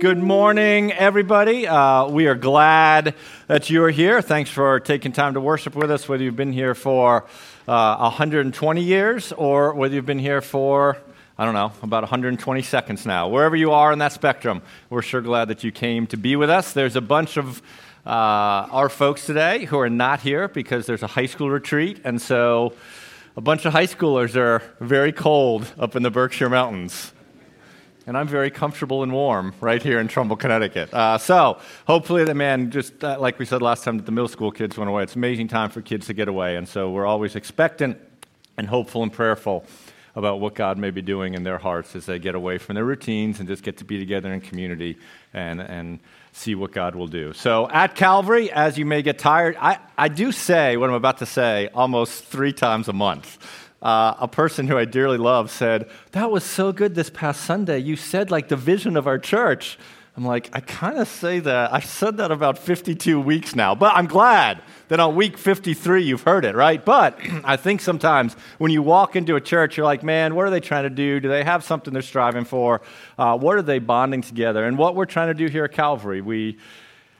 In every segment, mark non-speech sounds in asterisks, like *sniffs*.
Good morning, everybody. Uh, we are glad that you are here. Thanks for taking time to worship with us, whether you've been here for uh, 120 years or whether you've been here for, I don't know, about 120 seconds now. Wherever you are in that spectrum, we're sure glad that you came to be with us. There's a bunch of uh, our folks today who are not here because there's a high school retreat, and so a bunch of high schoolers are very cold up in the Berkshire Mountains and I'm very comfortable and warm right here in Trumbull, Connecticut. Uh, so hopefully, the man, just uh, like we said last time that the middle school kids went away, it's amazing time for kids to get away, and so we're always expectant and hopeful and prayerful about what God may be doing in their hearts as they get away from their routines and just get to be together in community and and see what God will do. So at Calvary, as you may get tired, I, I do say what I'm about to say almost three times a month uh, a person who I dearly love said, That was so good this past Sunday. You said like the vision of our church. I'm like, I kind of say that. I've said that about 52 weeks now, but I'm glad that on week 53 you've heard it, right? But *clears throat* I think sometimes when you walk into a church, you're like, man, what are they trying to do? Do they have something they're striving for? Uh, what are they bonding together? And what we're trying to do here at Calvary, we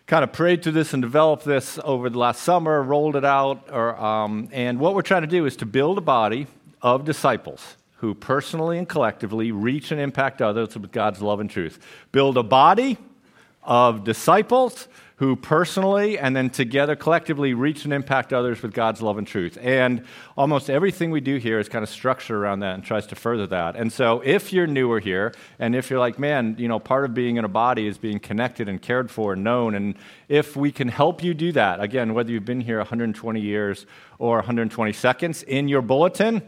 kind of prayed through this and developed this over the last summer, rolled it out. Or, um, and what we're trying to do is to build a body of disciples who personally and collectively reach and impact others with God's love and truth. Build a body of disciples who personally and then together collectively reach and impact others with God's love and truth. And almost everything we do here is kind of structured around that and tries to further that. And so if you're newer here and if you're like, man, you know, part of being in a body is being connected and cared for and known, and if we can help you do that, again, whether you've been here 120 years or 120 seconds, in your bulletin,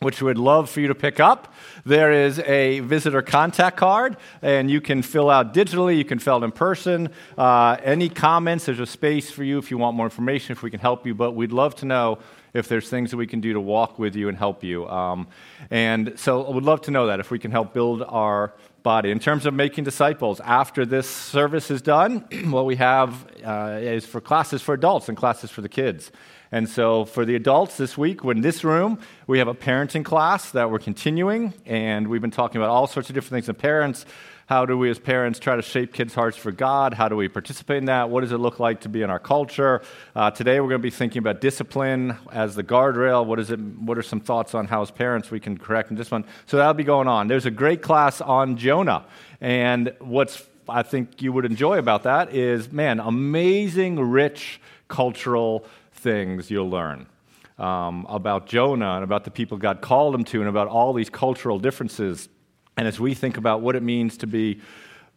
which we'd love for you to pick up. There is a visitor contact card, and you can fill out digitally, you can fill out in person. Uh, any comments, there's a space for you if you want more information, if we can help you, but we'd love to know if there's things that we can do to walk with you and help you. Um, and so I would love to know that if we can help build our body. In terms of making disciples, after this service is done, *clears throat* what we have uh, is for classes for adults and classes for the kids. And so, for the adults this week, in this room, we have a parenting class that we're continuing, and we've been talking about all sorts of different things in parents. How do we, as parents, try to shape kids' hearts for God? How do we participate in that? What does it look like to be in our culture? Uh, today, we're going to be thinking about discipline as the guardrail. What is it? What are some thoughts on how, as parents, we can correct in this one? So that'll be going on. There's a great class on Jonah, and what's I think you would enjoy about that is, man, amazing, rich cultural things you'll learn um, about Jonah and about the people God called him to and about all these cultural differences. And as we think about what it means to be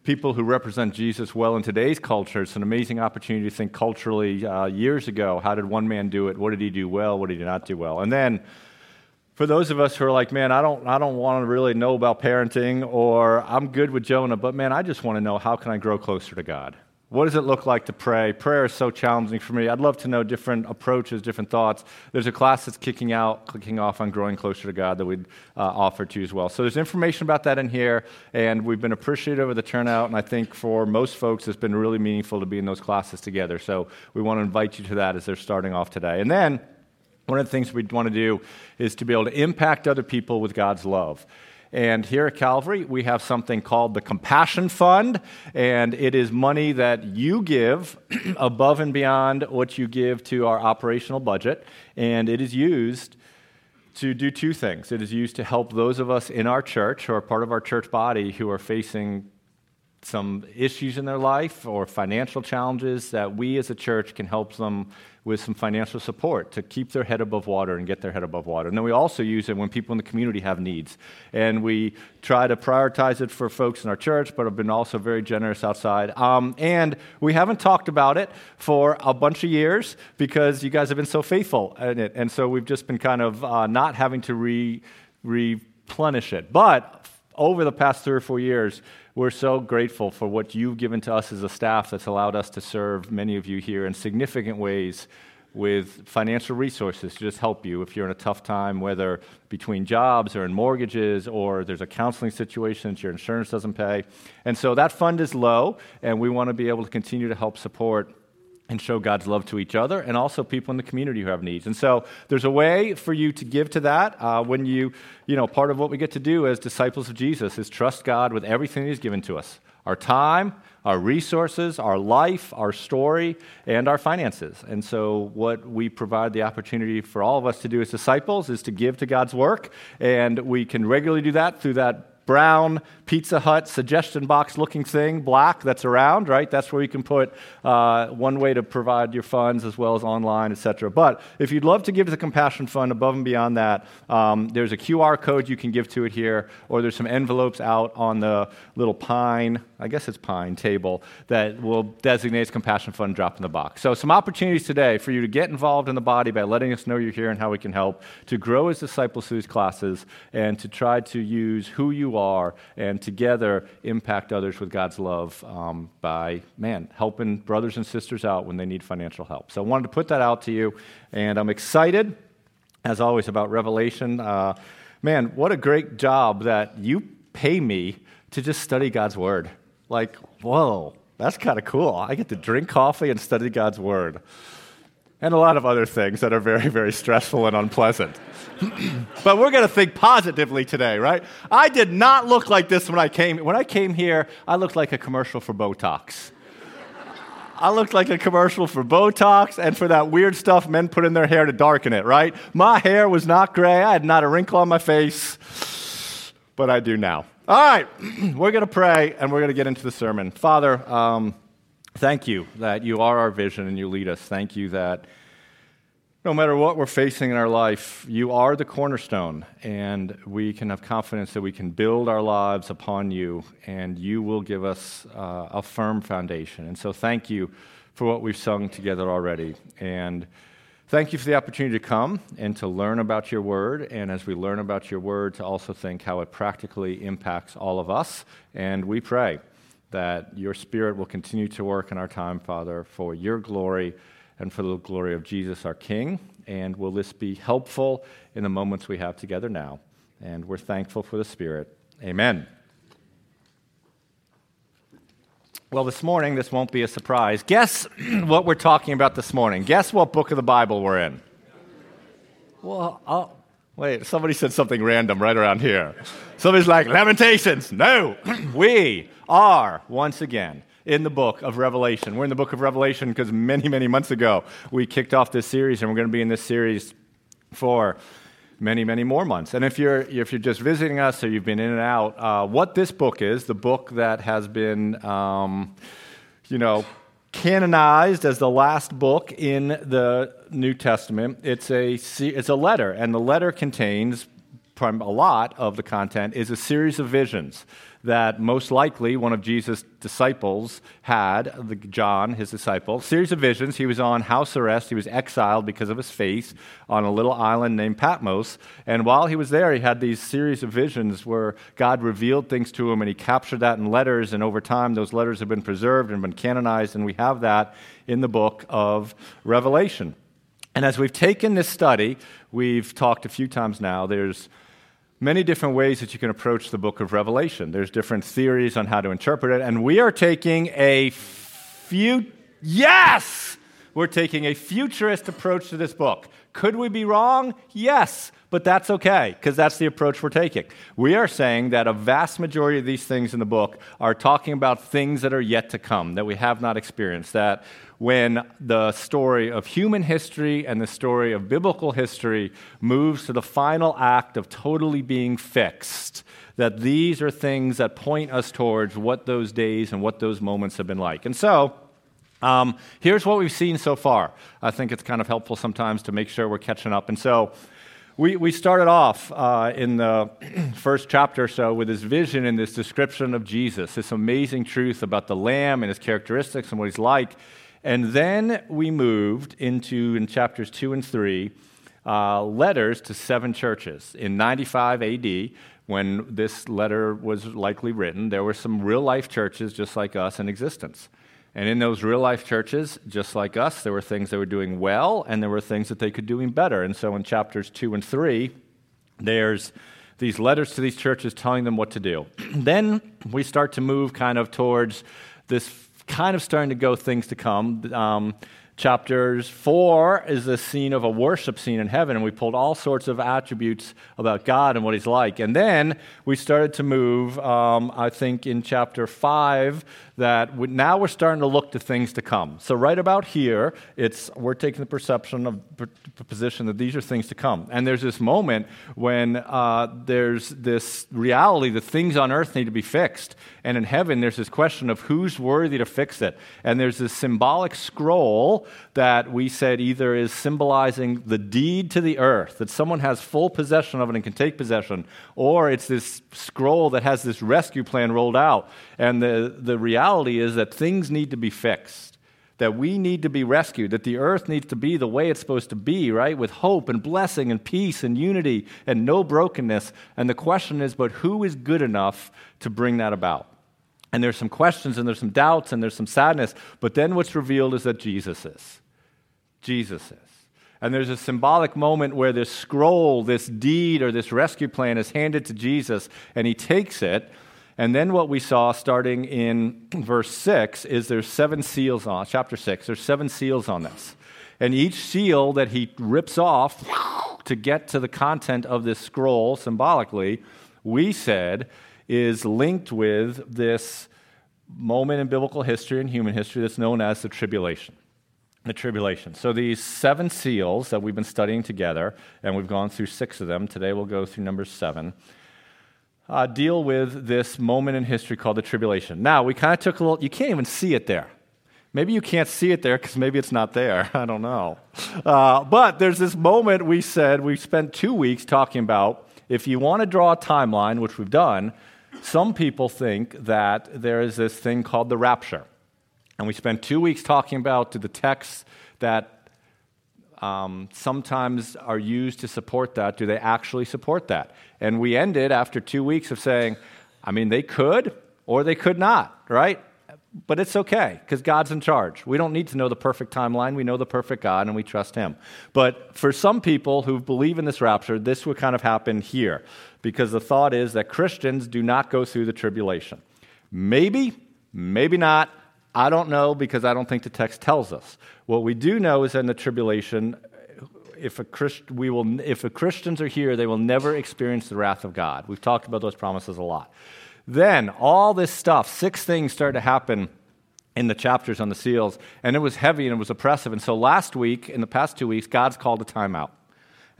people who represent Jesus well in today's culture, it's an amazing opportunity to think culturally uh, years ago. How did one man do it? What did he do well? What did he not do well? And then for those of us who are like, man, I don't, I don't want to really know about parenting, or I'm good with Jonah, but man, I just want to know how can I grow closer to God? What does it look like to pray? Prayer is so challenging for me. I'd love to know different approaches, different thoughts. There's a class that's kicking out, kicking off on growing closer to God that we'd uh, offer to you as well. So there's information about that in here, and we've been appreciative of the turnout. And I think for most folks, it's been really meaningful to be in those classes together. So we want to invite you to that as they're starting off today. And then one of the things we'd want to do is to be able to impact other people with God's love. And here at Calvary, we have something called the Compassion Fund, and it is money that you give *clears throat* above and beyond what you give to our operational budget, and it is used to do two things. It is used to help those of us in our church are part of our church body who are facing some issues in their life or financial challenges that we as a church can help them with some financial support to keep their head above water and get their head above water. And then we also use it when people in the community have needs. And we try to prioritize it for folks in our church, but have been also very generous outside. Um, and we haven't talked about it for a bunch of years because you guys have been so faithful in it. And so we've just been kind of uh, not having to re- replenish it. But over the past three or four years, we're so grateful for what you've given to us as a staff that's allowed us to serve many of you here in significant ways with financial resources to just help you if you're in a tough time, whether between jobs or in mortgages or there's a counseling situation that your insurance doesn't pay. And so that fund is low, and we want to be able to continue to help support and show God's love to each other and also people in the community who have needs. And so there's a way for you to give to that uh, when you, you know, part of what we get to do as disciples of Jesus is trust God with everything He's given to us our time, our resources, our life, our story, and our finances. And so, what we provide the opportunity for all of us to do as disciples is to give to God's work. And we can regularly do that through that brown Pizza Hut suggestion box looking thing, black, that's around, right? That's where you can put uh, one way to provide your funds as well as online, etc. But if you'd love to give to the Compassion Fund above and beyond that, um, there's a QR code you can give to it here, or there's some envelopes out on the little pine, I guess it's pine table, that will designate as Compassion Fund drop in the box. So, some opportunities today for you to get involved in the body by letting us know you're here and how we can help, to grow as disciples through these classes, and to try to use who you are and together impact others with God's love um, by, man, helping brothers and sisters out when they need financial help. So I wanted to put that out to you, and I'm excited, as always, about Revelation. Uh, man, what a great job that you pay me to just study God's Word. Like, whoa, that's kind of cool. I get to drink coffee and study God's Word and a lot of other things that are very, very stressful and unpleasant. *clears throat* but we're going to think positively today, right? I did not look like this when I came. When I came here, I looked like a commercial for Botox. I looked like a commercial for Botox and for that weird stuff men put in their hair to darken it, right? My hair was not gray. I had not a wrinkle on my face, but I do now. All right, *clears throat* we're going to pray and we're going to get into the sermon. Father, um, Thank you that you are our vision and you lead us. Thank you that no matter what we're facing in our life, you are the cornerstone, and we can have confidence that we can build our lives upon you, and you will give us uh, a firm foundation. And so, thank you for what we've sung together already. And thank you for the opportunity to come and to learn about your word, and as we learn about your word, to also think how it practically impacts all of us. And we pray that your Spirit will continue to work in our time, Father, for your glory and for the glory of Jesus, our King. And will this be helpful in the moments we have together now? And we're thankful for the Spirit. Amen. Well, this morning, this won't be a surprise. Guess *clears throat* what we're talking about this morning. Guess what book of the Bible we're in? Well, I'll, wait, somebody said something random right around here. Somebody's like, Lamentations. No, *clears throat* we are once again in the book of Revelation. We're in the book of Revelation because many, many months ago we kicked off this series, and we're going to be in this series for many, many more months. And if you're, if you're just visiting us or you've been in and out, uh, what this book is, the book that has been, um, you know, canonized as the last book in the New Testament, it's a, it's a letter, and the letter contains a lot of the content is a series of visions that most likely one of Jesus' disciples had, the, John, his disciple. Series of visions. He was on house arrest. He was exiled because of his faith on a little island named Patmos. And while he was there, he had these series of visions where God revealed things to him, and he captured that in letters. And over time, those letters have been preserved and been canonized, and we have that in the book of Revelation. And as we've taken this study, we've talked a few times now, there's many different ways that you can approach the book of Revelation. There's different theories on how to interpret it, and we are taking a few yes, we're taking a futurist approach to this book. Could we be wrong? Yes, but that's okay because that's the approach we're taking. We are saying that a vast majority of these things in the book are talking about things that are yet to come that we have not experienced that when the story of human history and the story of biblical history moves to the final act of totally being fixed, that these are things that point us towards what those days and what those moments have been like. And so, um, here's what we've seen so far. I think it's kind of helpful sometimes to make sure we're catching up. And so, we, we started off uh, in the *clears throat* first chapter or so with this vision and this description of Jesus, this amazing truth about the Lamb and his characteristics and what he's like. And then we moved into, in chapters 2 and 3, uh, letters to seven churches. In 95 AD, when this letter was likely written, there were some real life churches just like us in existence. And in those real life churches, just like us, there were things they were doing well and there were things that they could do better. And so in chapters 2 and 3, there's these letters to these churches telling them what to do. *clears throat* then we start to move kind of towards this kind of starting to go things to come. Um, Chapters four is the scene of a worship scene in heaven, and we pulled all sorts of attributes about God and what He's like. And then we started to move, um, I think, in chapter five, that we, now we're starting to look to things to come. So right about here, it's we're taking the perception of position that these are things to come. And there's this moment when uh, there's this reality that things on earth need to be fixed, and in heaven there's this question of who's worthy to fix it. And there's this symbolic scroll that we said either is symbolizing the deed to the earth that someone has full possession of it and can take possession, or it's this scroll that has this rescue plan rolled out. And the the reality reality is that things need to be fixed, that we need to be rescued, that the earth needs to be the way it's supposed to be, right? With hope and blessing and peace and unity and no brokenness. And the question is, but who is good enough to bring that about? And there's some questions and there's some doubts and there's some sadness. But then what's revealed is that Jesus is. Jesus is. And there's a symbolic moment where this scroll, this deed, or this rescue plan is handed to Jesus, and he takes it and then what we saw starting in *clears throat* verse 6 is there's seven seals on, chapter 6, there's seven seals on this. And each seal that he rips off *sniffs* to get to the content of this scroll symbolically, we said is linked with this moment in biblical history and human history that's known as the tribulation. The tribulation. So these seven seals that we've been studying together, and we've gone through six of them. Today we'll go through number seven uh, deal with this moment in history called the tribulation. Now, we kind of took a little, you can't even see it there. Maybe you can't see it there because maybe it's not there. *laughs* I don't know. Uh, but there's this moment we said, we spent two weeks talking about if you want to draw a timeline, which we've done, some people think that there is this thing called the rapture. And we spent two weeks talking about the texts that um, sometimes are used to support that. Do they actually support that? And we ended after two weeks of saying, I mean, they could or they could not, right? But it's okay because God's in charge. We don't need to know the perfect timeline. We know the perfect God and we trust Him. But for some people who believe in this rapture, this would kind of happen here because the thought is that Christians do not go through the tribulation. Maybe, maybe not. I don't know because I don't think the text tells us. What we do know is that in the tribulation, if a Christ, we will, if a Christians are here, they will never experience the wrath of God. We've talked about those promises a lot. Then all this stuff, six things started to happen in the chapters on the seals, and it was heavy and it was oppressive. And so last week, in the past two weeks, God's called a timeout.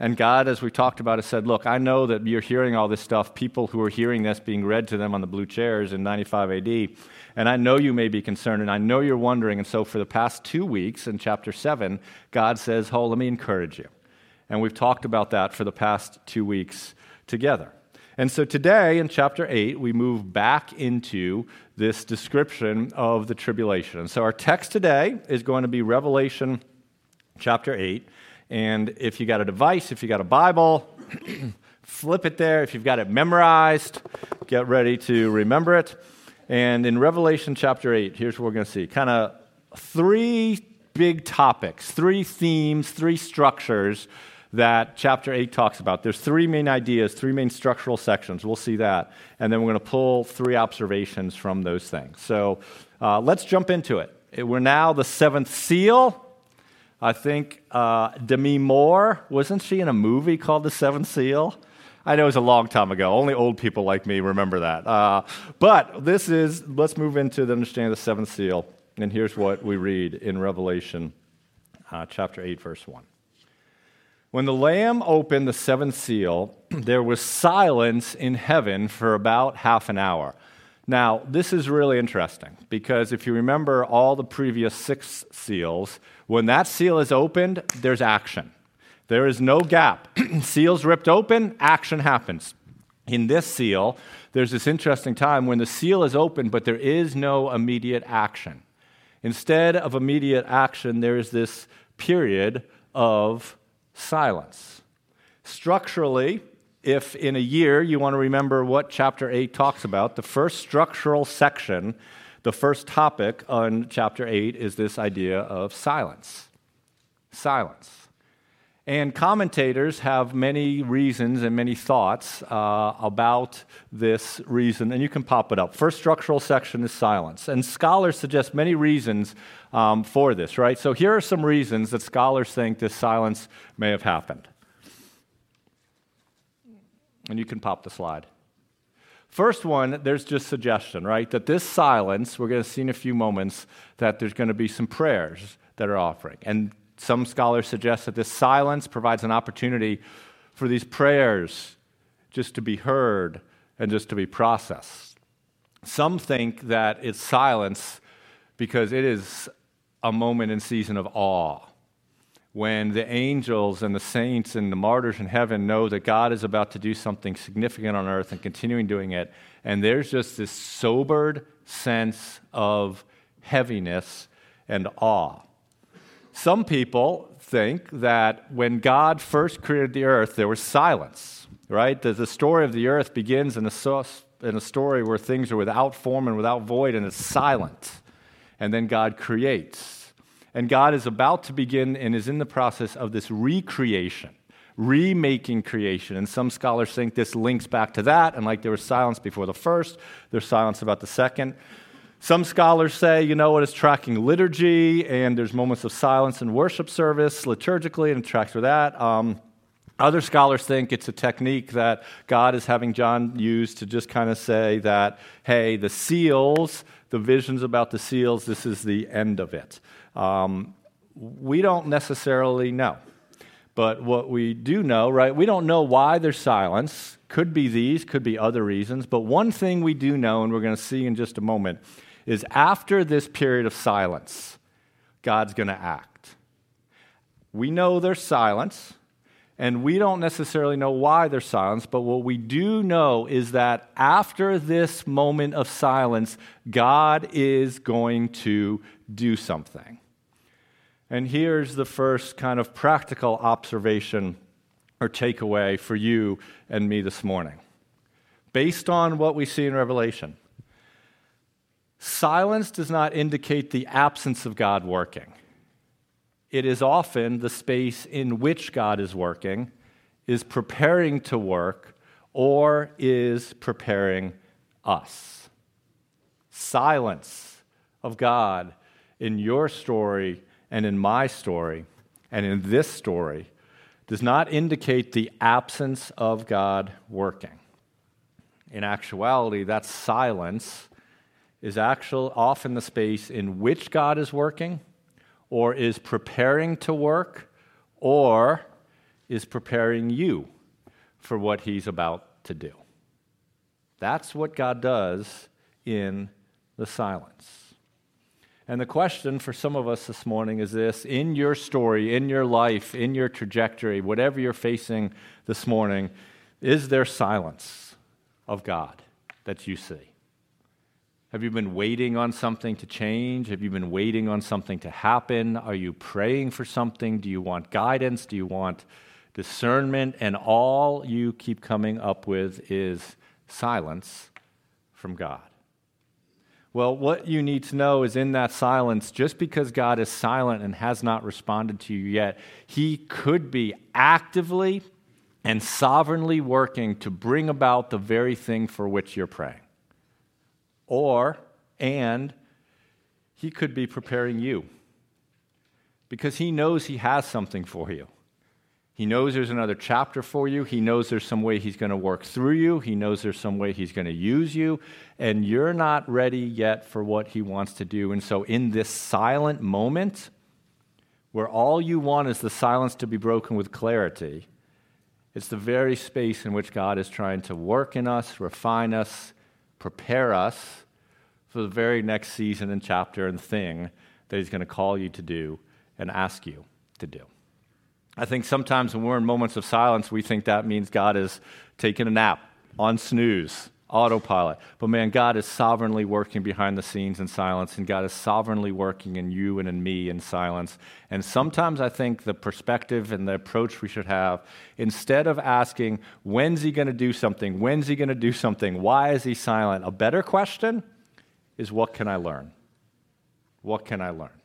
And God, as we talked about, has said, Look, I know that you're hearing all this stuff, people who are hearing this being read to them on the blue chairs in 95 AD. And I know you may be concerned, and I know you're wondering. And so, for the past two weeks in chapter 7, God says, Oh, let me encourage you. And we've talked about that for the past two weeks together. And so today in chapter 8, we move back into this description of the tribulation. And so our text today is going to be Revelation chapter 8. And if you got a device, if you got a Bible, *clears throat* flip it there. If you've got it memorized, get ready to remember it. And in Revelation chapter 8, here's what we're going to see kind of three big topics, three themes, three structures that chapter 8 talks about. There's three main ideas, three main structural sections. We'll see that. And then we're going to pull three observations from those things. So uh, let's jump into it. We're now the seventh seal. I think uh, Demi Moore, wasn't she in a movie called The Seventh Seal? I know it was a long time ago. Only old people like me remember that. Uh, but this is, let's move into the understanding of the seventh seal. And here's what we read in Revelation uh, chapter 8, verse 1. When the Lamb opened the seventh seal, *clears throat* there was silence in heaven for about half an hour. Now, this is really interesting because if you remember all the previous six seals, when that seal is opened, there's action. There is no gap. *clears throat* Seals ripped open, action happens. In this seal, there's this interesting time when the seal is open, but there is no immediate action. Instead of immediate action, there is this period of silence. Structurally, if in a year you want to remember what chapter 8 talks about, the first structural section, the first topic on chapter 8 is this idea of silence. Silence. And commentators have many reasons and many thoughts uh, about this reason, and you can pop it up. First structural section is silence. And scholars suggest many reasons um, for this, right? So here are some reasons that scholars think this silence may have happened. And you can pop the slide. First one, there's just suggestion, right? That this silence, we're going to see in a few moments, that there's going to be some prayers that are offering. And some scholars suggest that this silence provides an opportunity for these prayers just to be heard and just to be processed. Some think that it's silence because it is a moment in season of awe when the angels and the saints and the martyrs in heaven know that God is about to do something significant on earth and continuing doing it. And there's just this sobered sense of heaviness and awe. Some people think that when God first created the earth, there was silence, right? The, the story of the earth begins in a, in a story where things are without form and without void, and it's silent. And then God creates. And God is about to begin and is in the process of this recreation, remaking creation. And some scholars think this links back to that, and like there was silence before the first, there's silence about the second. Some scholars say, you know what, it's tracking liturgy, and there's moments of silence in worship service liturgically, and it tracks with that. Um, other scholars think it's a technique that God is having John use to just kind of say that, hey, the seals, the visions about the seals, this is the end of it. Um, we don't necessarily know. But what we do know, right, we don't know why there's silence. Could be these, could be other reasons. But one thing we do know, and we're going to see in just a moment, is after this period of silence, God's going to act. We know there's silence, and we don't necessarily know why there's silence, but what we do know is that after this moment of silence, God is going to do something. And here's the first kind of practical observation or takeaway for you and me this morning. Based on what we see in Revelation, Silence does not indicate the absence of God working. It is often the space in which God is working, is preparing to work, or is preparing us. Silence of God in your story and in my story and in this story does not indicate the absence of God working. In actuality, that silence is actually often the space in which God is working, or is preparing to work, or is preparing you for what He's about to do. That's what God does in the silence. And the question for some of us this morning is this in your story, in your life, in your trajectory, whatever you're facing this morning, is there silence of God that you see? Have you been waiting on something to change? Have you been waiting on something to happen? Are you praying for something? Do you want guidance? Do you want discernment? And all you keep coming up with is silence from God. Well, what you need to know is in that silence, just because God is silent and has not responded to you yet, He could be actively and sovereignly working to bring about the very thing for which you're praying. Or, and, he could be preparing you because he knows he has something for you. He knows there's another chapter for you. He knows there's some way he's going to work through you. He knows there's some way he's going to use you. And you're not ready yet for what he wants to do. And so, in this silent moment, where all you want is the silence to be broken with clarity, it's the very space in which God is trying to work in us, refine us, prepare us for the very next season and chapter and thing that He's going to call you to do and ask you to do. I think sometimes when we're in moments of silence, we think that means God is taking a nap on snooze, autopilot. But man, God is sovereignly working behind the scenes in silence, and God is sovereignly working in you and in me in silence. And sometimes I think the perspective and the approach we should have, instead of asking, when's He going to do something? When's He going to do something? Why is He silent? A better question is, what can I learn? What can I learn?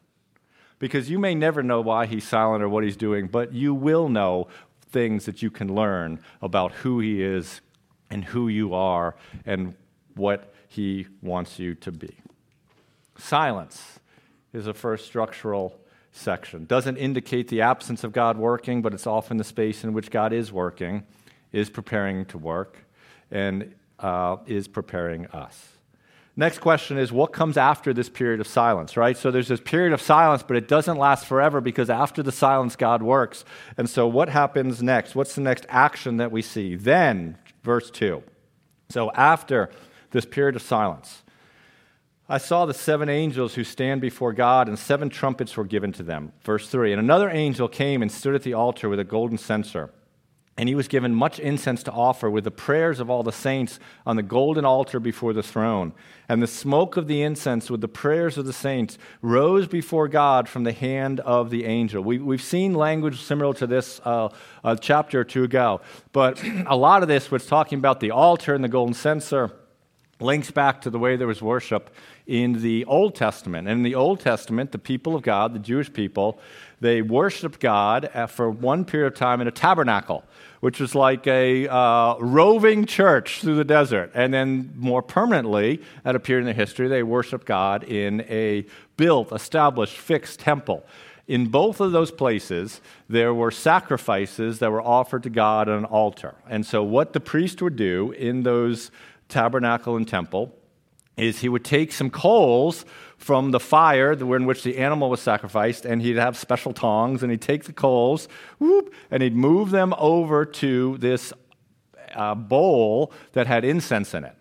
Because you may never know why he's silent or what he's doing, but you will know things that you can learn about who he is and who you are and what he wants you to be. Silence is the first structural section. Doesn't indicate the absence of God working, but it's often the space in which God is working, is preparing to work, and uh, is preparing us. Next question is what comes after this period of silence, right? So there's this period of silence, but it doesn't last forever because after the silence, God works. And so what happens next? What's the next action that we see? Then, verse 2. So after this period of silence, I saw the seven angels who stand before God, and seven trumpets were given to them. Verse 3 And another angel came and stood at the altar with a golden censer and he was given much incense to offer with the prayers of all the saints on the golden altar before the throne. And the smoke of the incense with the prayers of the saints rose before God from the hand of the angel. We, have seen language similar to this uh, a chapter or two ago, but *clears throat* a lot of this was talking about the altar and the golden censer links back to the way there was worship in the Old Testament. And in the Old Testament, the people of God, the Jewish people, they worshiped God for one period of time in a tabernacle which was like a uh, roving church through the desert. And then more permanently, at a period in their history, they worshiped God in a built, established, fixed temple. In both of those places, there were sacrifices that were offered to God on an altar. And so, what the priest would do in those tabernacle and temple is he would take some coals from the fire in which the animal was sacrificed, and he'd have special tongs, and he'd take the coals, whoop, and he'd move them over to this uh, bowl that had incense in it.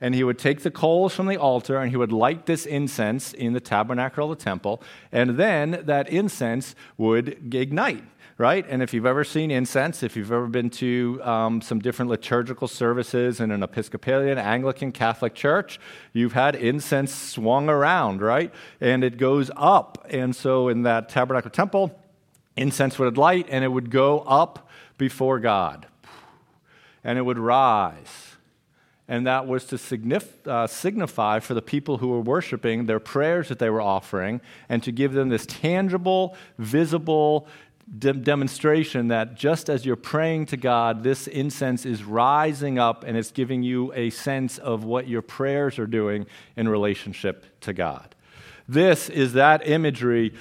And he would take the coals from the altar and he would light this incense in the tabernacle of the temple, and then that incense would ignite right? And if you've ever seen incense, if you've ever been to um, some different liturgical services in an Episcopalian, Anglican, Catholic church, you've had incense swung around, right? And it goes up. And so in that tabernacle temple, incense would light and it would go up before God. And it would rise. And that was to signif- uh, signify for the people who were worshiping their prayers that they were offering and to give them this tangible, visible, de- demonstration that just as you're praying to God, this incense is rising up and it's giving you a sense of what your prayers are doing in relationship to God. This is that imagery,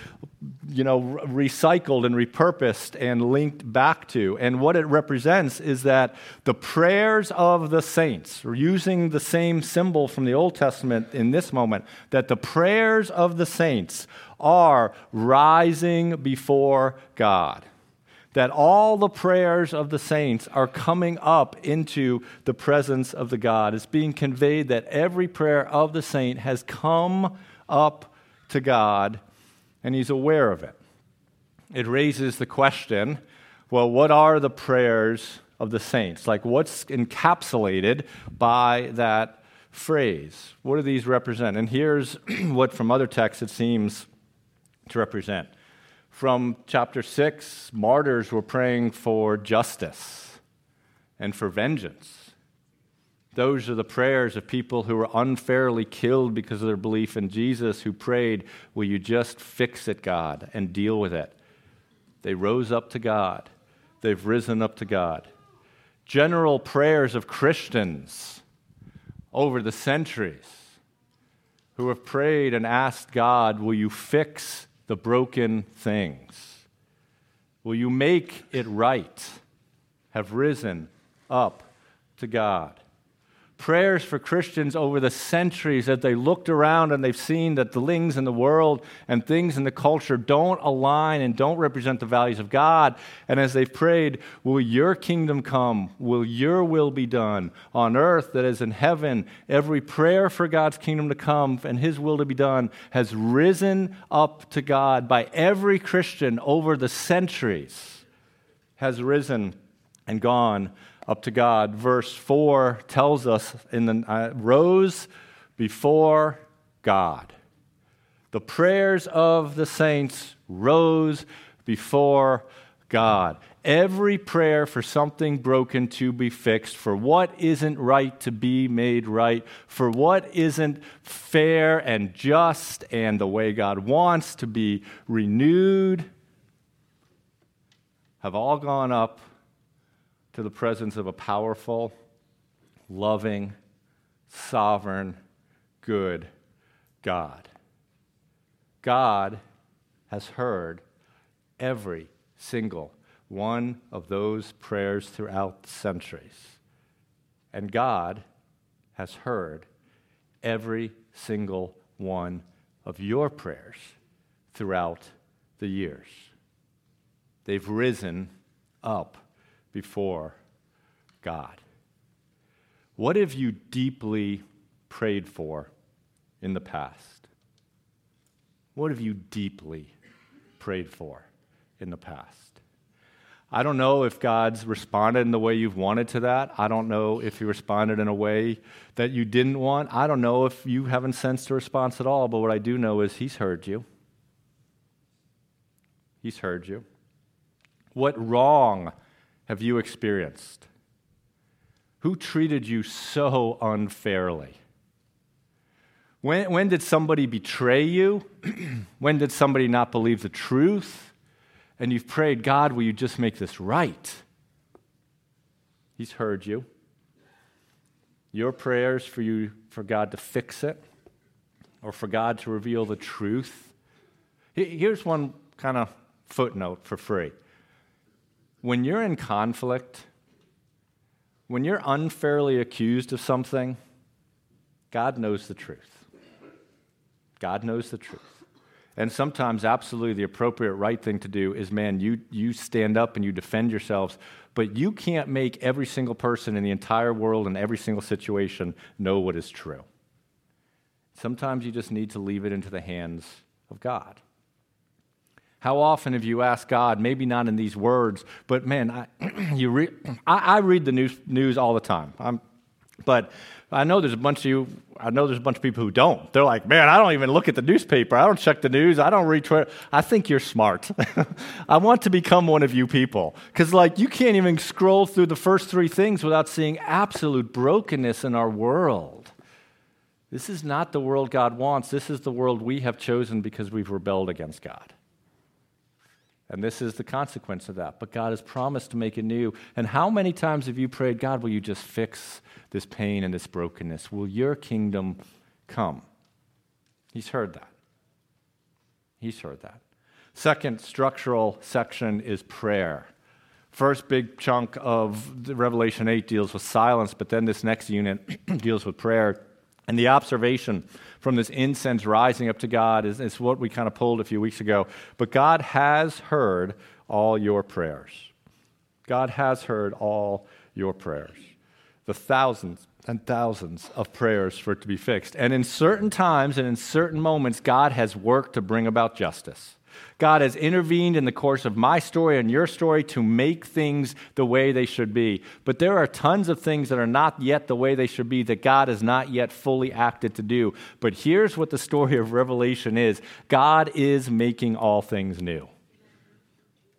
you know, recycled and repurposed and linked back to. And what it represents is that the prayers of the saints, using the same symbol from the Old Testament in this moment, that the prayers of the saints are rising before God. That all the prayers of the saints are coming up into the presence of the God. It's being conveyed that every prayer of the saint has come up to God and he's aware of it. It raises the question well, what are the prayers of the saints? Like, what's encapsulated by that phrase? What do these represent? And here's *clears throat* what, from other texts, it seems to represent. From chapter 6, martyrs were praying for justice and for vengeance. Those are the prayers of people who were unfairly killed because of their belief in Jesus, who prayed, Will you just fix it, God, and deal with it? They rose up to God. They've risen up to God. General prayers of Christians over the centuries who have prayed and asked God, Will you fix the broken things? Will you make it right? Have risen up to God prayers for Christians over the centuries as they looked around and they've seen that the things in the world and things in the culture don't align and don't represent the values of God. And as they've prayed, Will your kingdom come? Will your will be done on earth that is in heaven? Every prayer for God's kingdom to come and his will to be done has risen up to God by every Christian over the centuries, has risen and gone up to God. Verse 4 tells us in the uh, rose before God. The prayers of the saints rose before God. Every prayer for something broken to be fixed, for what isn't right to be made right, for what isn't fair and just and the way God wants to be renewed, have all gone up to the presence of a powerful, loving, sovereign, good God. God has heard every single one of those prayers throughout the centuries. And God has heard every single one of your prayers throughout the years. They've risen up before God. What have you deeply prayed for in the past? What have you deeply prayed for in the past? I don't know if God's responded in the way you've wanted to that. I don't know if He responded in a way that you didn't want. I don't know if you haven't sensed a response at all, but what I do know is He's heard you. He's heard you. What wrong have you experienced? Who treated you so unfairly? When, when did somebody betray you? *clears throat* when did somebody not believe the truth? And you've prayed, God, will you just make this right? He's heard you. Your prayers for you for God to fix it or for God to reveal the truth. Here's one kind of footnote for free. When you're in conflict, when you're unfairly accused of something, God knows the truth. God knows the truth. And sometimes, absolutely, the appropriate right thing to do is man, you, you stand up and you defend yourselves, but you can't make every single person in the entire world in every single situation know what is true. Sometimes you just need to leave it into the hands of God. How often have you asked God, maybe not in these words, but man, I, *clears throat* you re- I, I, read the news, news all the time. I'm, but I know there's a bunch of you, I know there's a bunch of people who don't. They're like, man, I don't even look at the newspaper. I don't check the news. I don't read Twitter. I think you're smart. *laughs* I want to become one of you people. Because, like, you can't even scroll through the first three things without seeing absolute brokenness in our world. This is not the world God wants. This is the world we have chosen because we've rebelled against God. And this is the consequence of that. But God has promised to make it new. And how many times have you prayed, God, will you just fix this pain and this brokenness? Will your kingdom come? He's heard that. He's heard that. Second structural section is prayer. First big chunk of Revelation 8 deals with silence, but then this next unit *clears throat* deals with prayer. And the observation from this incense rising up to God is, is what we kind of pulled a few weeks ago. But God has heard all your prayers. God has heard all your prayers. The thousands and thousands of prayers for it to be fixed. And in certain times and in certain moments, God has worked to bring about justice. God has intervened in the course of my story and your story to make things the way they should be. But there are tons of things that are not yet the way they should be that God has not yet fully acted to do. But here's what the story of Revelation is God is making all things new.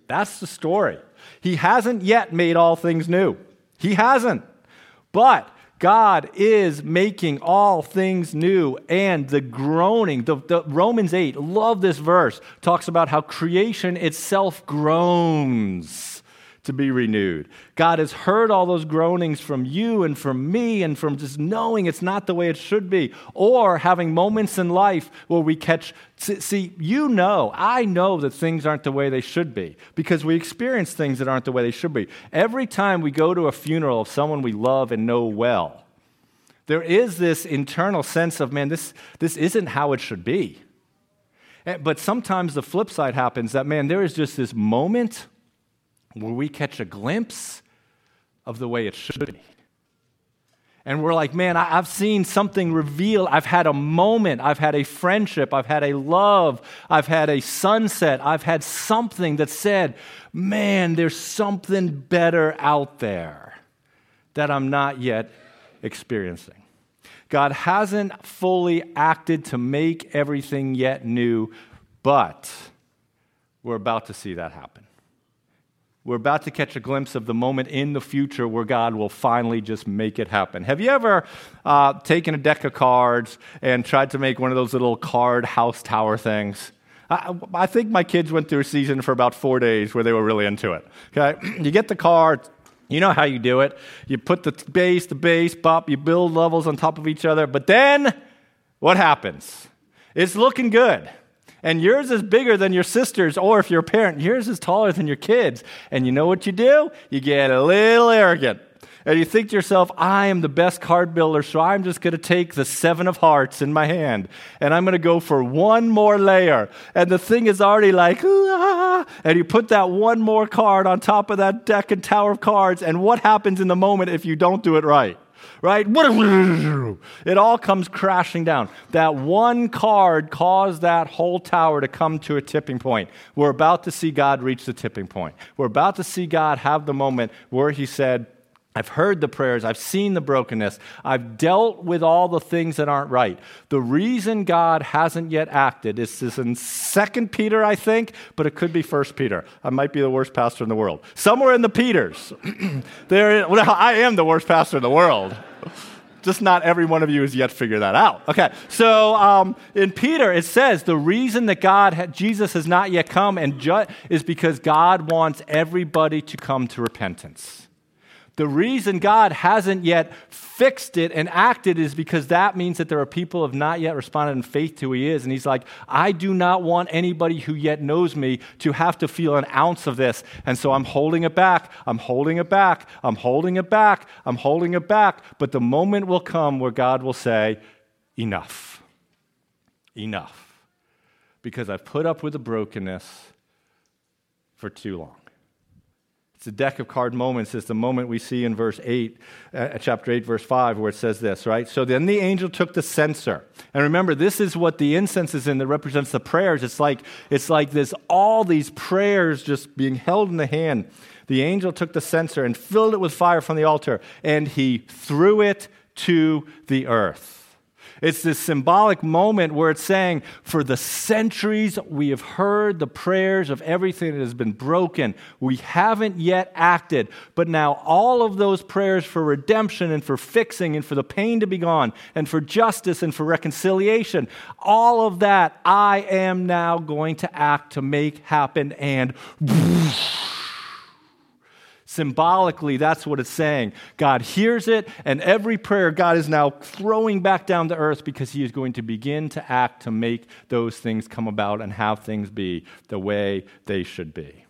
That's the story. He hasn't yet made all things new. He hasn't. But God is making all things new. And the groaning, the, the, Romans 8, love this verse, talks about how creation itself groans to be renewed. God has heard all those groanings from you and from me and from just knowing it's not the way it should be, or having moments in life where we catch. See, you know, I know that things aren't the way they should be because we experience things that aren't the way they should be. Every time we go to a funeral of someone we love and know well, there is this internal sense of, man, this, this isn't how it should be. Eh, but sometimes the flip side happens that, man, there is just this moment where we catch a glimpse of the way it should be. And we're like, man, I've seen something reveal. I've had a moment. I've had a friendship. I've had a love. I've had a sunset. I've had something that said, man, there's something better out there that I'm not yet experiencing. God hasn't fully acted to make everything yet new, but we're about to see that happen. We're about to catch a glimpse of the moment in the future where God will finally just make it happen. Have you ever uh, taken a deck of cards and tried to make one of those little card house tower things? I, I think my kids went through a season for about four days where they were really into it. Okay, *clears throat* you get the cards, you know how you do it. You put the base, the base, pop, you build levels on top of each other, but then what happens? It's looking good and yours is bigger than your sister's, or if you're a parent, yours is taller than your kids. And you know what you do? You get a little arrogant. And you think to yourself, I am the best card builder, so I'm just going to take the seven of hearts in my hand and I'm going to go for one more layer. And the thing is already like, ah, and you put that one more card on top of that deck and tower of cards. And what happens in the moment if you don't do it right? Right? It all comes crashing down. That one card caused that whole tower to come to a tipping point. We're about to see God reach the tipping point. We're about to see God have the moment where He said, I've heard the prayers. I've seen the brokenness. I've dealt with all the things that aren't right. The reason God hasn't yet acted is in Second Peter, I think, but it could be First Peter. I might be the worst pastor in the world. Somewhere in the Peters. *clears throat* there, well, I am the worst pastor in the world. Just not every one of you has yet figured that out. Okay, so um, in Peter, it says the reason that God, Jesus has not yet come and ju- is because God wants everybody to come to repentance. The reason God hasn't yet fixed it and acted is because that means that there are people who have not yet responded in faith to who He is. And He's like, I do not want anybody who yet knows me to have to feel an ounce of this. And so I'm holding it back. I'm holding it back. I'm holding it back. I'm holding it back. But the moment will come where God will say, Enough. Enough. Because I've put up with the brokenness for too long. It's a deck of card moments. It's the moment we see in verse 8, uh, chapter 8, verse 5, where it says this, right? So then the angel took the censer. And remember, this is what the incense is in that represents the prayers. It's like, it's like this, all these prayers just being held in the hand. The angel took the censer and filled it with fire from the altar, and he threw it to the earth. It's this symbolic moment where it's saying, for the centuries we have heard the prayers of everything that has been broken. We haven't yet acted, but now all of those prayers for redemption and for fixing and for the pain to be gone and for justice and for reconciliation, all of that I am now going to act to make happen and. Symbolically, that's what it's saying. God hears it, and every prayer God is now throwing back down to earth because He is going to begin to act to make those things come about and have things be the way they should be.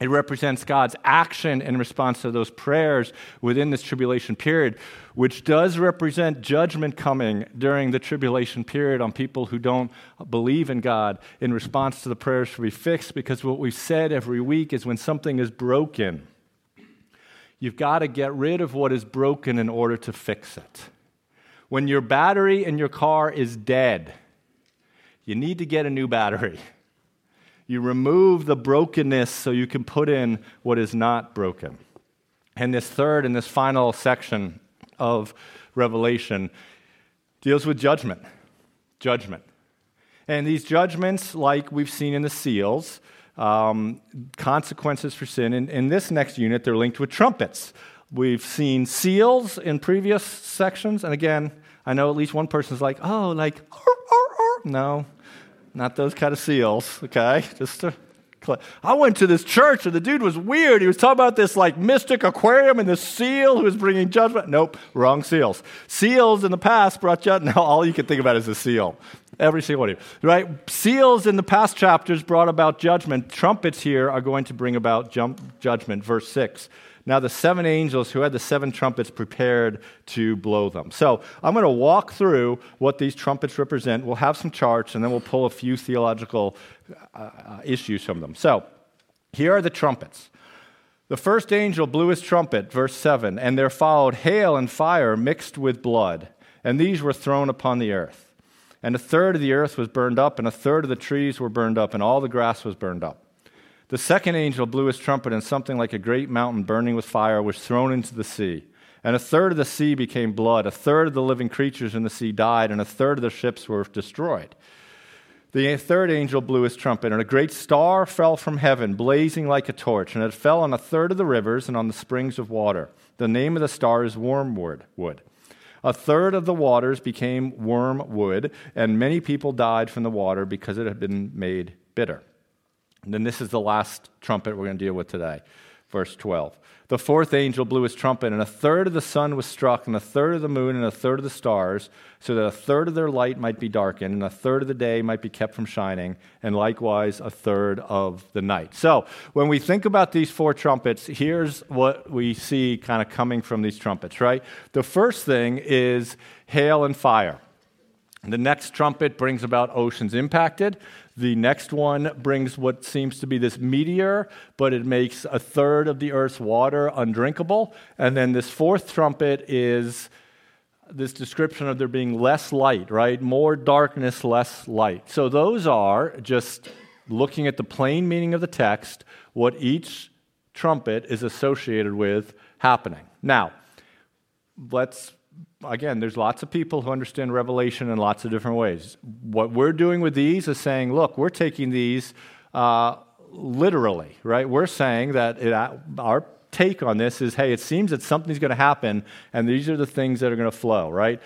It represents God's action in response to those prayers within this tribulation period, which does represent judgment coming during the tribulation period on people who don't believe in God in response to the prayers to be fixed. Because what we've said every week is when something is broken, You've got to get rid of what is broken in order to fix it. When your battery in your car is dead, you need to get a new battery. You remove the brokenness so you can put in what is not broken. And this third and this final section of Revelation deals with judgment. Judgment. And these judgments, like we've seen in the seals, um, consequences for sin. In, in this next unit, they're linked with trumpets. We've seen seals in previous sections, and again, I know at least one person's like, oh, like, no, not those kind of seals, okay? Just to I went to this church and the dude was weird. He was talking about this like mystic aquarium and this seal who was bringing judgment. Nope, wrong seals. Seals in the past brought judgment. *laughs* Now all you can think about is a seal. Every single one of you, right? Seals in the past chapters brought about judgment. Trumpets here are going to bring about judgment. Verse 6. Now the seven angels who had the seven trumpets prepared to blow them. So I'm going to walk through what these trumpets represent. We'll have some charts, and then we'll pull a few theological uh, uh, issues from them. So here are the trumpets. The first angel blew his trumpet, verse 7, and there followed hail and fire mixed with blood, and these were thrown upon the earth. And a third of the earth was burned up, and a third of the trees were burned up, and all the grass was burned up. The second angel blew his trumpet, and something like a great mountain burning with fire was thrown into the sea. And a third of the sea became blood, a third of the living creatures in the sea died, and a third of the ships were destroyed. The third angel blew his trumpet, and a great star fell from heaven, blazing like a torch, and it fell on a third of the rivers and on the springs of water. The name of the star is wormwood. Wood. A third of the waters became wormwood, and many people died from the water because it had been made bitter. And then this is the last trumpet we're going to deal with today, verse 12. The fourth angel blew his trumpet, and a third of the sun was struck, and a third of the moon, and a third of the stars, so that a third of their light might be darkened, and a third of the day might be kept from shining, and likewise a third of the night. So, when we think about these four trumpets, here's what we see kind of coming from these trumpets, right? The first thing is hail and fire. The next trumpet brings about oceans impacted. The next one brings what seems to be this meteor, but it makes a third of the earth's water undrinkable. And then this fourth trumpet is this description of there being less light, right? More darkness, less light. So those are just looking at the plain meaning of the text, what each trumpet is associated with happening. Now, let's again, there's lots of people who understand Revelation in lots of different ways. What we're doing with these is saying, look, we're taking these uh, literally, right? We're saying that it, our take on this is, hey, it seems that something's going to happen, and these are the things that are going to flow, right?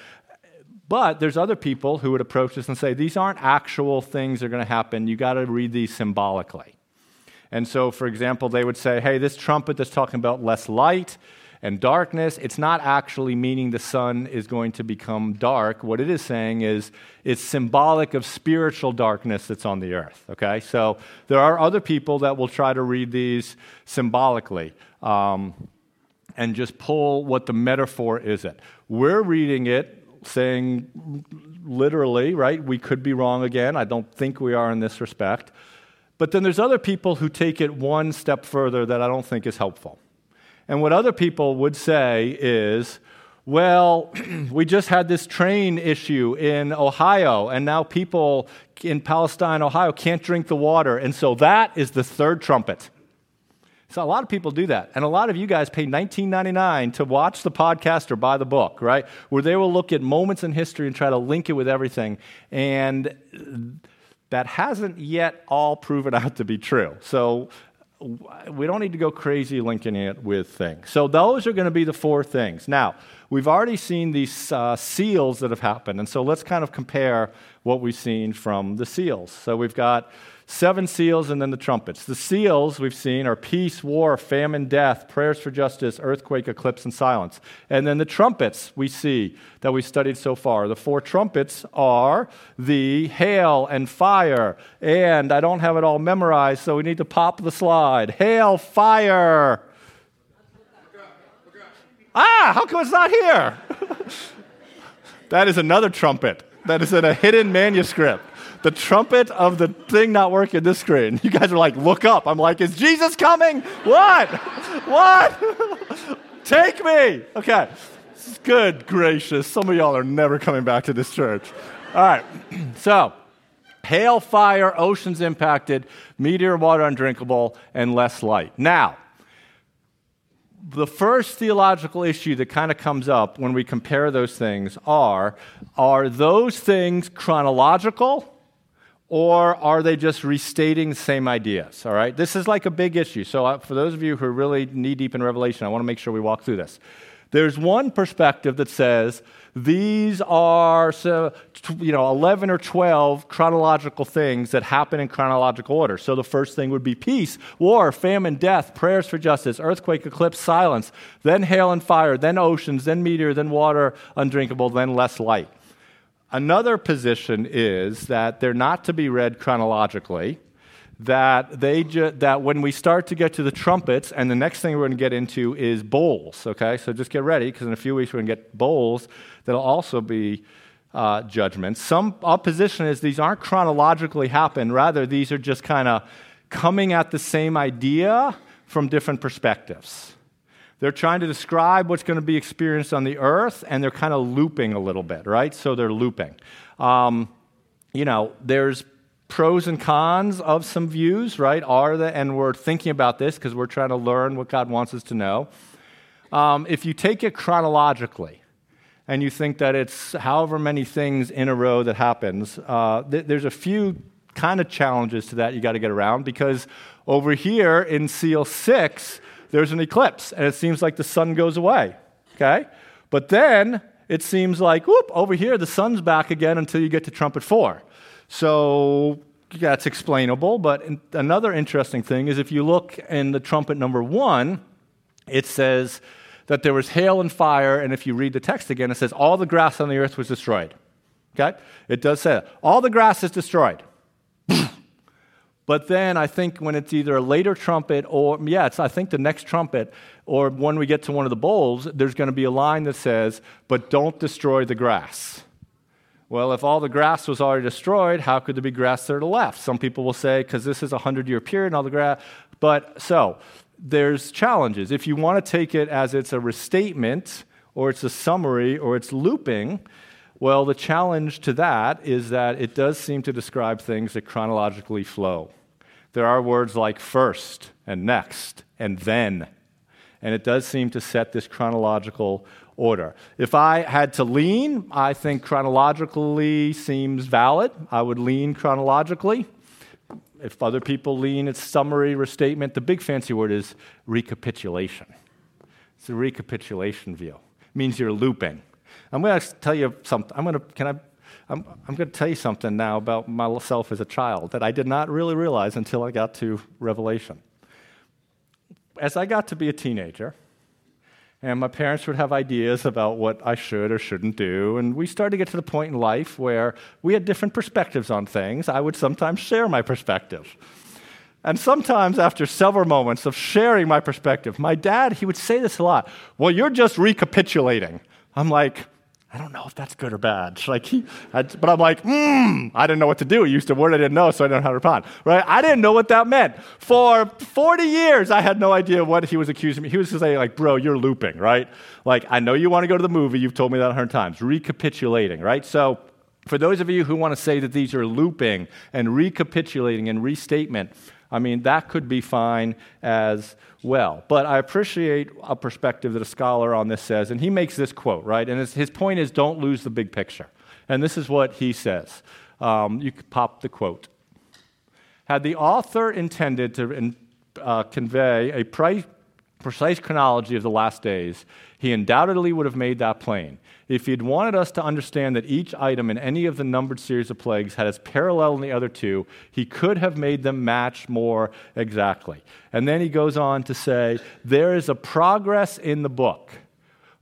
But there's other people who would approach this and say, these aren't actual things that are going to happen. You got to read these symbolically. And so, for example, they would say, hey, this trumpet that's talking about less light, and darkness. It's not actually meaning the sun is going to become dark. What it is saying is it's symbolic of spiritual darkness that's on the earth. Okay? So there are other people that will try to read these symbolically. Um, and just pull what the metaphor is it. We're reading it saying literally, right? We could be wrong again. I don't think we are in this respect. But then there's other people who take it one step further that I don't think is helpful. And what other people would say is, well, *clears throat* we just had this train issue in Ohio, and now people in Palestine, Ohio can't drink the water. And so that is the third trumpet. So a lot of people do that. And a lot of you guys pay $19.99 to watch the podcast or buy the book, right? Where they will look at moments in history and try to link it with everything. And that hasn't yet all proven *laughs* out to be true. So we don't need to go crazy linking it with things. So those are going to be the four things. Now, we've already seen these uh, seals that have happened, and so let's kind of compare what we've seen from the seals. So we've got seven seals and then the trumpets. The seals we've seen are peace, war, famine, death, prayers for justice, earthquake, eclipse, and silence. And then the trumpets we see that we studied so far. The four trumpets are the hail and fire. And I don't have it all memorized, so we need to pop the slide. Hail, fire. Ah, how come it's not here? *laughs* that is another trumpet that is in a hidden manuscript the trumpet of the thing not working this screen. You guys are like, look up. I'm like, is Jesus coming? What? what? *laughs* Take me. Okay. Good gracious. Some of y'all are never coming back to this church. All right. *clears throat* so, hail, fire, oceans impacted, meteor, water undrinkable, and less light. Now, the first theological issue that kind of comes up when we compare those things are are those things chronological or are they just restating the same ideas? All right, this is like a big issue. So, uh, for those of you who are really knee deep in Revelation, I want to make sure we walk through this. There's one perspective that says these are so, you know 11 or 12 chronological things that happen in chronological order. So the first thing would be peace, war, famine, death, prayers for justice, earthquake, eclipse, silence, then hail and fire, then oceans, then meteor, then water undrinkable, then less light. Another position is that they're not to be read chronologically, that, they ju- that when we start to get to the trumpets, and the next thing we're going to get into is bowls, okay? So just get ready, because in a few weeks we're going to get bowls that'll also be uh, judgments. Some opposition is these aren't chronologically happen, rather, these are just kind of coming at the same idea from different perspectives. They're trying to describe what's going to be experienced on the earth, and they're kind of looping a little bit, right? So they're looping. Um, you know, there's pros and cons of some views, right? Are the, and we're thinking about this because we're trying to learn what God wants us to know. Um, if you take it chronologically, and you think that it's however many things in a row that happens, uh, th- there's a few kind of challenges to that you got to get around because over here in seal six, there's an eclipse, and it seems like the sun goes away. Okay? But then it seems like, whoop, over here the sun's back again until you get to trumpet four. So that's explainable, but another interesting thing is if you look in the trumpet number one, it says that there was hail and fire, and if you read the text again, it says all the grass on the earth was destroyed. Okay? It does say that. All the grass is destroyed. But then I think when it's either a later trumpet or, yeah, it's, I think the next trumpet, or when we get to one of the bowls, there's going to be a line that says, but don't destroy the grass. Well, if all the grass was already destroyed, how could there be grass there to left? Some people will say, because this is a 100 year period and all the grass. But so, there's challenges. If you want to take it as it's a restatement, or it's a summary, or it's looping, well, the challenge to that is that it does seem to describe things that chronologically flow. There are words like first, and next, and then. And it does seem to set this chronological order. If I had to lean, I think chronologically seems valid. I would lean chronologically. If other people lean, it's summary, restatement. The big fancy word is recapitulation. It's a recapitulation view. It means you're looping. I'm going to tell you something. I'm going to, can I? I'm, I'm going to tell you something now about myself as a child that I did not really realize until I got to Revelation. As I got to be a teenager, and my parents would have ideas about what I should or shouldn't do. And we started to get to the point in life where we had different perspectives on things. I would sometimes share my perspective. And sometimes, after several moments of sharing my perspective, my dad, he would say this a lot Well, you're just recapitulating. I'm like, I don't know if that's good or bad. *laughs* Like he, I, but I'm like, hmm, I didn't know what to do. He used a word I didn't know, so I didn't know how to respond. Right? I didn't know what that meant. For 40 years, I had no idea what he was accusing me. He was just saying, like, bro, you're looping, right? Like, I know you want to go to the movie. You've told me that a hundred times. Recapitulating, right? So, for those of you who want to say that these are looping and recapitulating and restatement, I mean, that could be fine as well. But I appreciate a perspective that a scholar on this says, and he makes this quote, right? And his, point is don't lose the big picture. And this is what he says. Um, you could pop the quote. Had the author intended to uh, convey a pre- precise chronology of the last days, he undoubtedly would have made that plain. If he'd wanted us to understand that each item in any of the numbered series of plagues had its parallel in the other two, he could have made them match more exactly. And then he goes on to say, There is a progress in the book,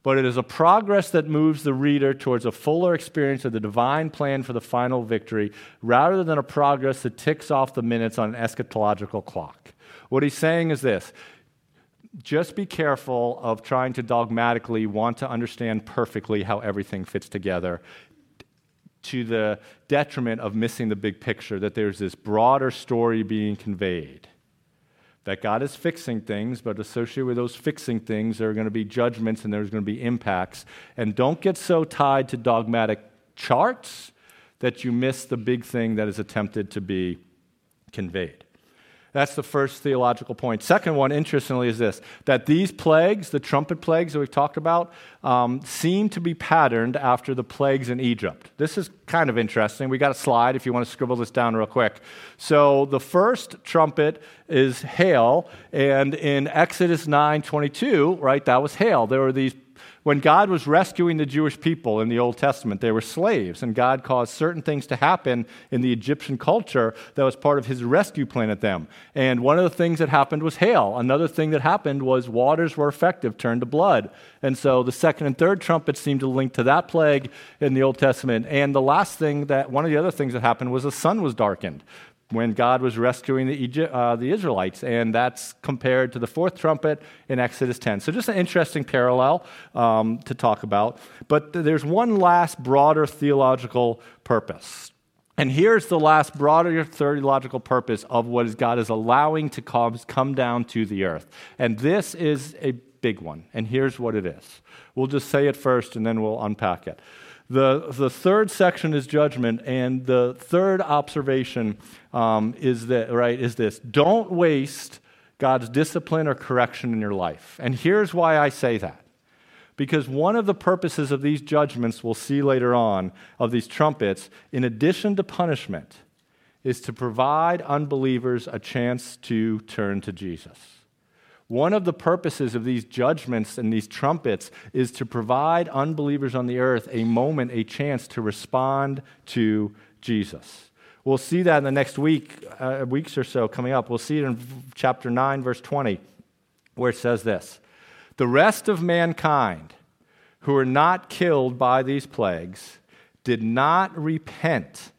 but it is a progress that moves the reader towards a fuller experience of the divine plan for the final victory, rather than a progress that ticks off the minutes on an eschatological clock. What he's saying is this just be careful of trying to dogmatically want to understand perfectly how everything fits together to the detriment of missing the big picture that there's this broader story being conveyed. That God is fixing things, but associated with those fixing things, there are going to be judgments and there's going to be impacts. And don't get so tied to dogmatic charts that you miss the big thing that is attempted to be conveyed. That's the first theological point. Second one, interestingly, is this that these plagues, the trumpet plagues that we've talked about, um, seem to be patterned after the plagues in Egypt. This is kind of interesting. We got a slide if you want to scribble this down real quick. So the first trumpet is hail, and in Exodus 9 22, right, that was hail. There were these when God was rescuing the Jewish people in the Old Testament, they were slaves, and God caused certain things to happen in the Egyptian culture that was part of his rescue plan at them. And one of the things that happened was hail. Another thing that happened was waters were effective, turned to blood. And so the second and third trumpets seem to link to that plague in the Old Testament. And the last thing that, one of the other things that happened was the sun was darkened when God was rescuing the, Egypt, uh, the Israelites, and that's compared to the fourth trumpet in Exodus 10. So, just an interesting parallel um, to talk about. But there's one last broader theological purpose. And here's the last broader theological purpose of what God is allowing to come, come down to the earth. And this is a big one. And here's what it is. We'll just say it first and then we'll unpack it. The, the third section is judgment, and the third observation um, is that right is this: don't waste God's discipline or correction in your life. And here's why I say that. Because one of the purposes of these judgments, we'll see later on, of these trumpets, in addition to punishment, is to provide unbelievers a chance to turn to Jesus. One of the purposes of these judgments and these trumpets is to provide unbelievers on the earth a moment, a chance to respond to Jesus. We'll see that in the next week, uh, weeks or so coming up. We'll see it in chapter 9, verse 20, where it says this The rest of mankind who were not killed by these plagues did not repent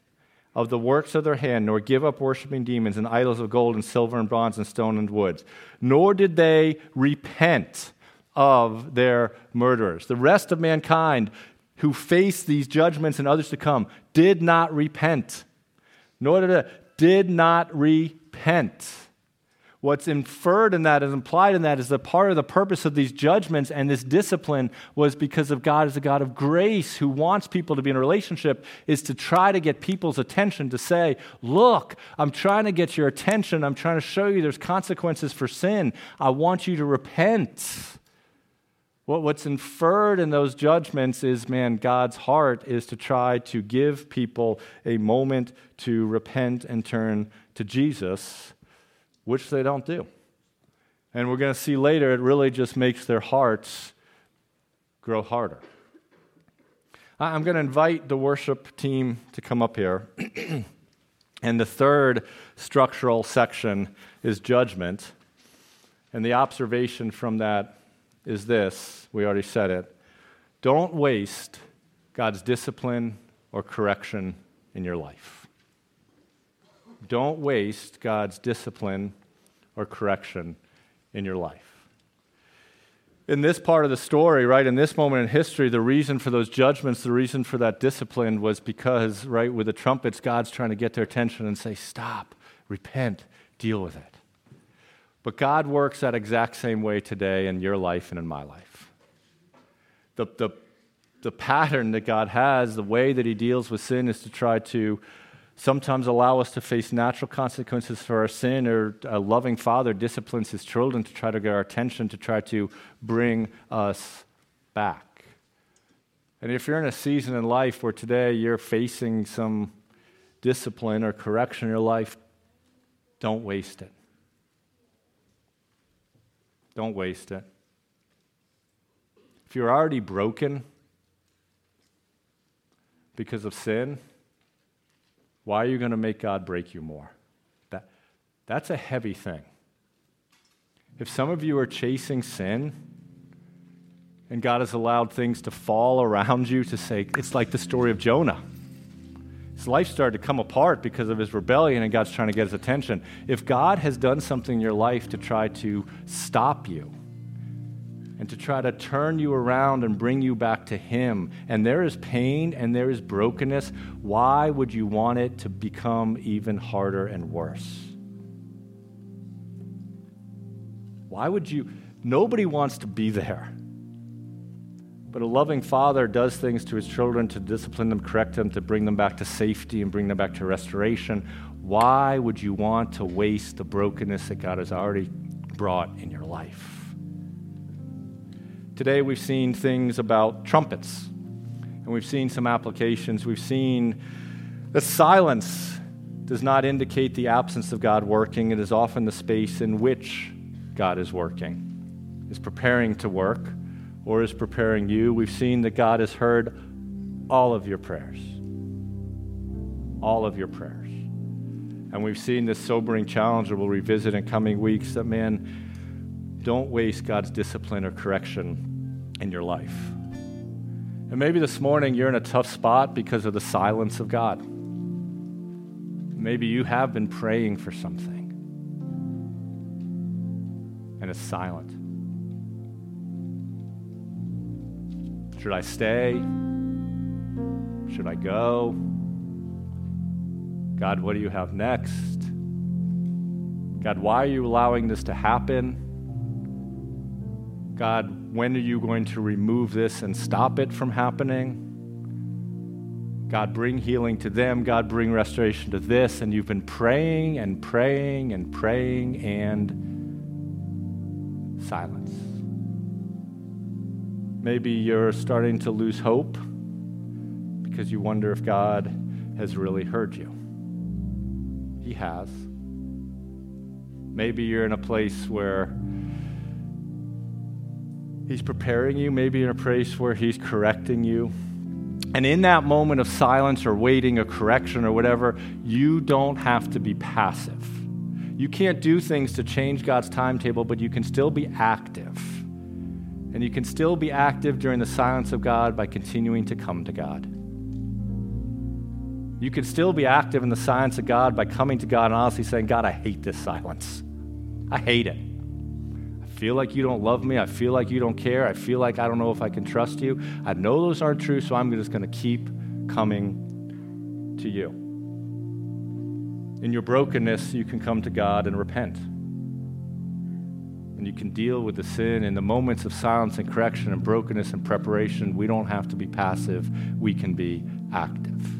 of the works of their hand, nor give up worshiping demons and idols of gold and silver and bronze and stone and wood. Nor did they repent of their murderers. The rest of mankind who faced these judgments and others to come did not repent. Nor did they, did not repent. What's inferred in that is implied in that is that part of the purpose of these judgments and this discipline was because of God as a God of grace who wants people to be in a relationship, is to try to get people's attention to say, Look, I'm trying to get your attention. I'm trying to show you there's consequences for sin. I want you to repent. what's inferred in those judgments is, man, God's heart is to try to give people a moment to repent and turn to Jesus which they don't do. And we're going to see later, it really just makes their hearts grow harder. I'm going to invite the worship team to come up here. *clears throat* and the third structural section is judgment. And the observation from that is this we already said it. Don't waste God's discipline or correction in your life. Don't waste God's discipline or correction in your life. In this part of the story, right, in this moment in history, the reason for those judgments, the reason for that discipline was because, right, with the trumpets, God's trying to get their attention and say, stop, repent, deal with it. But God works that exact same way today in your life and in my life. The, the, the pattern that God has, the way that He deals with sin, is to try to sometimes allow us to face natural consequences for our sin, or a loving father disciplines his children to try to get our attention, to try to bring us back. And if you're in a season in life where today you're facing some discipline or correction in your life, don't waste it. Don't waste it. If you're already broken because of sin, why are you going to make God break you more? That, that's a heavy thing. If some of you are chasing sin, and God has allowed things to fall around you to say, it's like the story of Jonah. His life started to come apart because of his rebellion, and God's trying to get his attention. If God has done something in your life to try to stop you, and to try to turn you around and bring you back to Him. And there is pain and there is brokenness. Why would you want it to become even harder and worse? Why would you? Nobody wants to be there. But a loving father does things to his children to discipline them, correct them, to bring them back to safety and bring them back to restoration. Why would you want to waste the brokenness that God has already brought in your life? Today we've seen things about trumpets, and we've seen some applications. We've seen that silence does not indicate the absence of God working, it is often the space in which God is working, is preparing to work, or is preparing you. We've seen that God has heard all of your prayers. All of your prayers. And we've seen this sobering challenge that we'll revisit in coming weeks that, man, don't waste God's discipline or correction in your life. And maybe this morning you're in a tough spot because of the silence of God. Maybe you have been praying for something and it's silent. Should I stay? Should I go? God, what do you have next? God, why are you allowing this to happen? God, when are you going to remove this and stop it from happening? God, bring healing to them. God, bring restoration to this. And you've been praying and praying and praying and silence. Maybe you're starting to lose hope because you wonder if God has really heard you. He has. Maybe you're in a place where He's preparing you. Maybe in a place where He's correcting you. And in that moment of silence or waiting, a correction or whatever, you don't have to be passive. You can't do things to change God's timetable, but you can still be active. And you can still be active during the silence of God by continuing to come to God. You can still be active in the silence of God by coming to God and honestly saying, God, I hate this silence. I hate it feel like you don't love me. I feel like you don't care. I feel like I don't know if I can trust you. I know those aren't true, so I'm just going to keep coming to you. In your brokenness, you can come to God and repent. And you can deal with the sin in the moments of silence and correction and brokenness and preparation. We don't have to be passive, we can be active.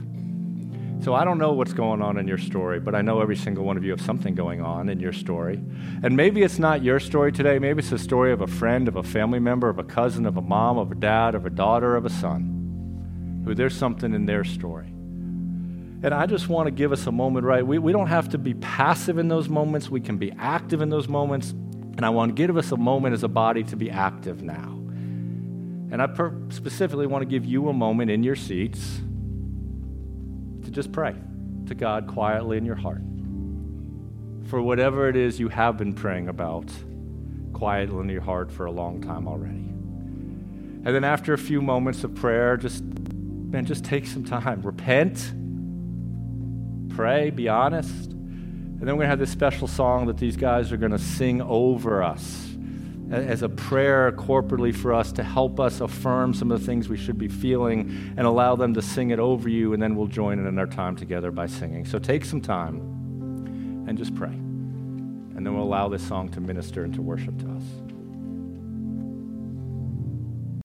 So I don't know what's going on in your story, but I know every single one of you have something going on in your story. And maybe it's not your story today. Maybe it's the story of a friend, of a family member, of a cousin, of a mom, of a dad, of a daughter, of a son, who there's something in their story. And I just want to give us a moment, right? We, we don't have to be passive in those moments. We can be active in those moments. And I want to give us a moment as a body to be active now. And I per- specifically want to give you a moment in your seats to just pray to God quietly in your heart for whatever it is you have been praying about quietly in your heart for a long time already. And then after a few moments of prayer, just man, just take some time. Repent, pray, be honest. And then we're going to have this special song that these guys are going to sing over us as a prayer corporately for us to help us affirm some of the things we should be feeling and allow them to sing it over you, and then we'll join in our time together by singing. So take some time and just pray. And then we'll allow this song to minister and to worship to us.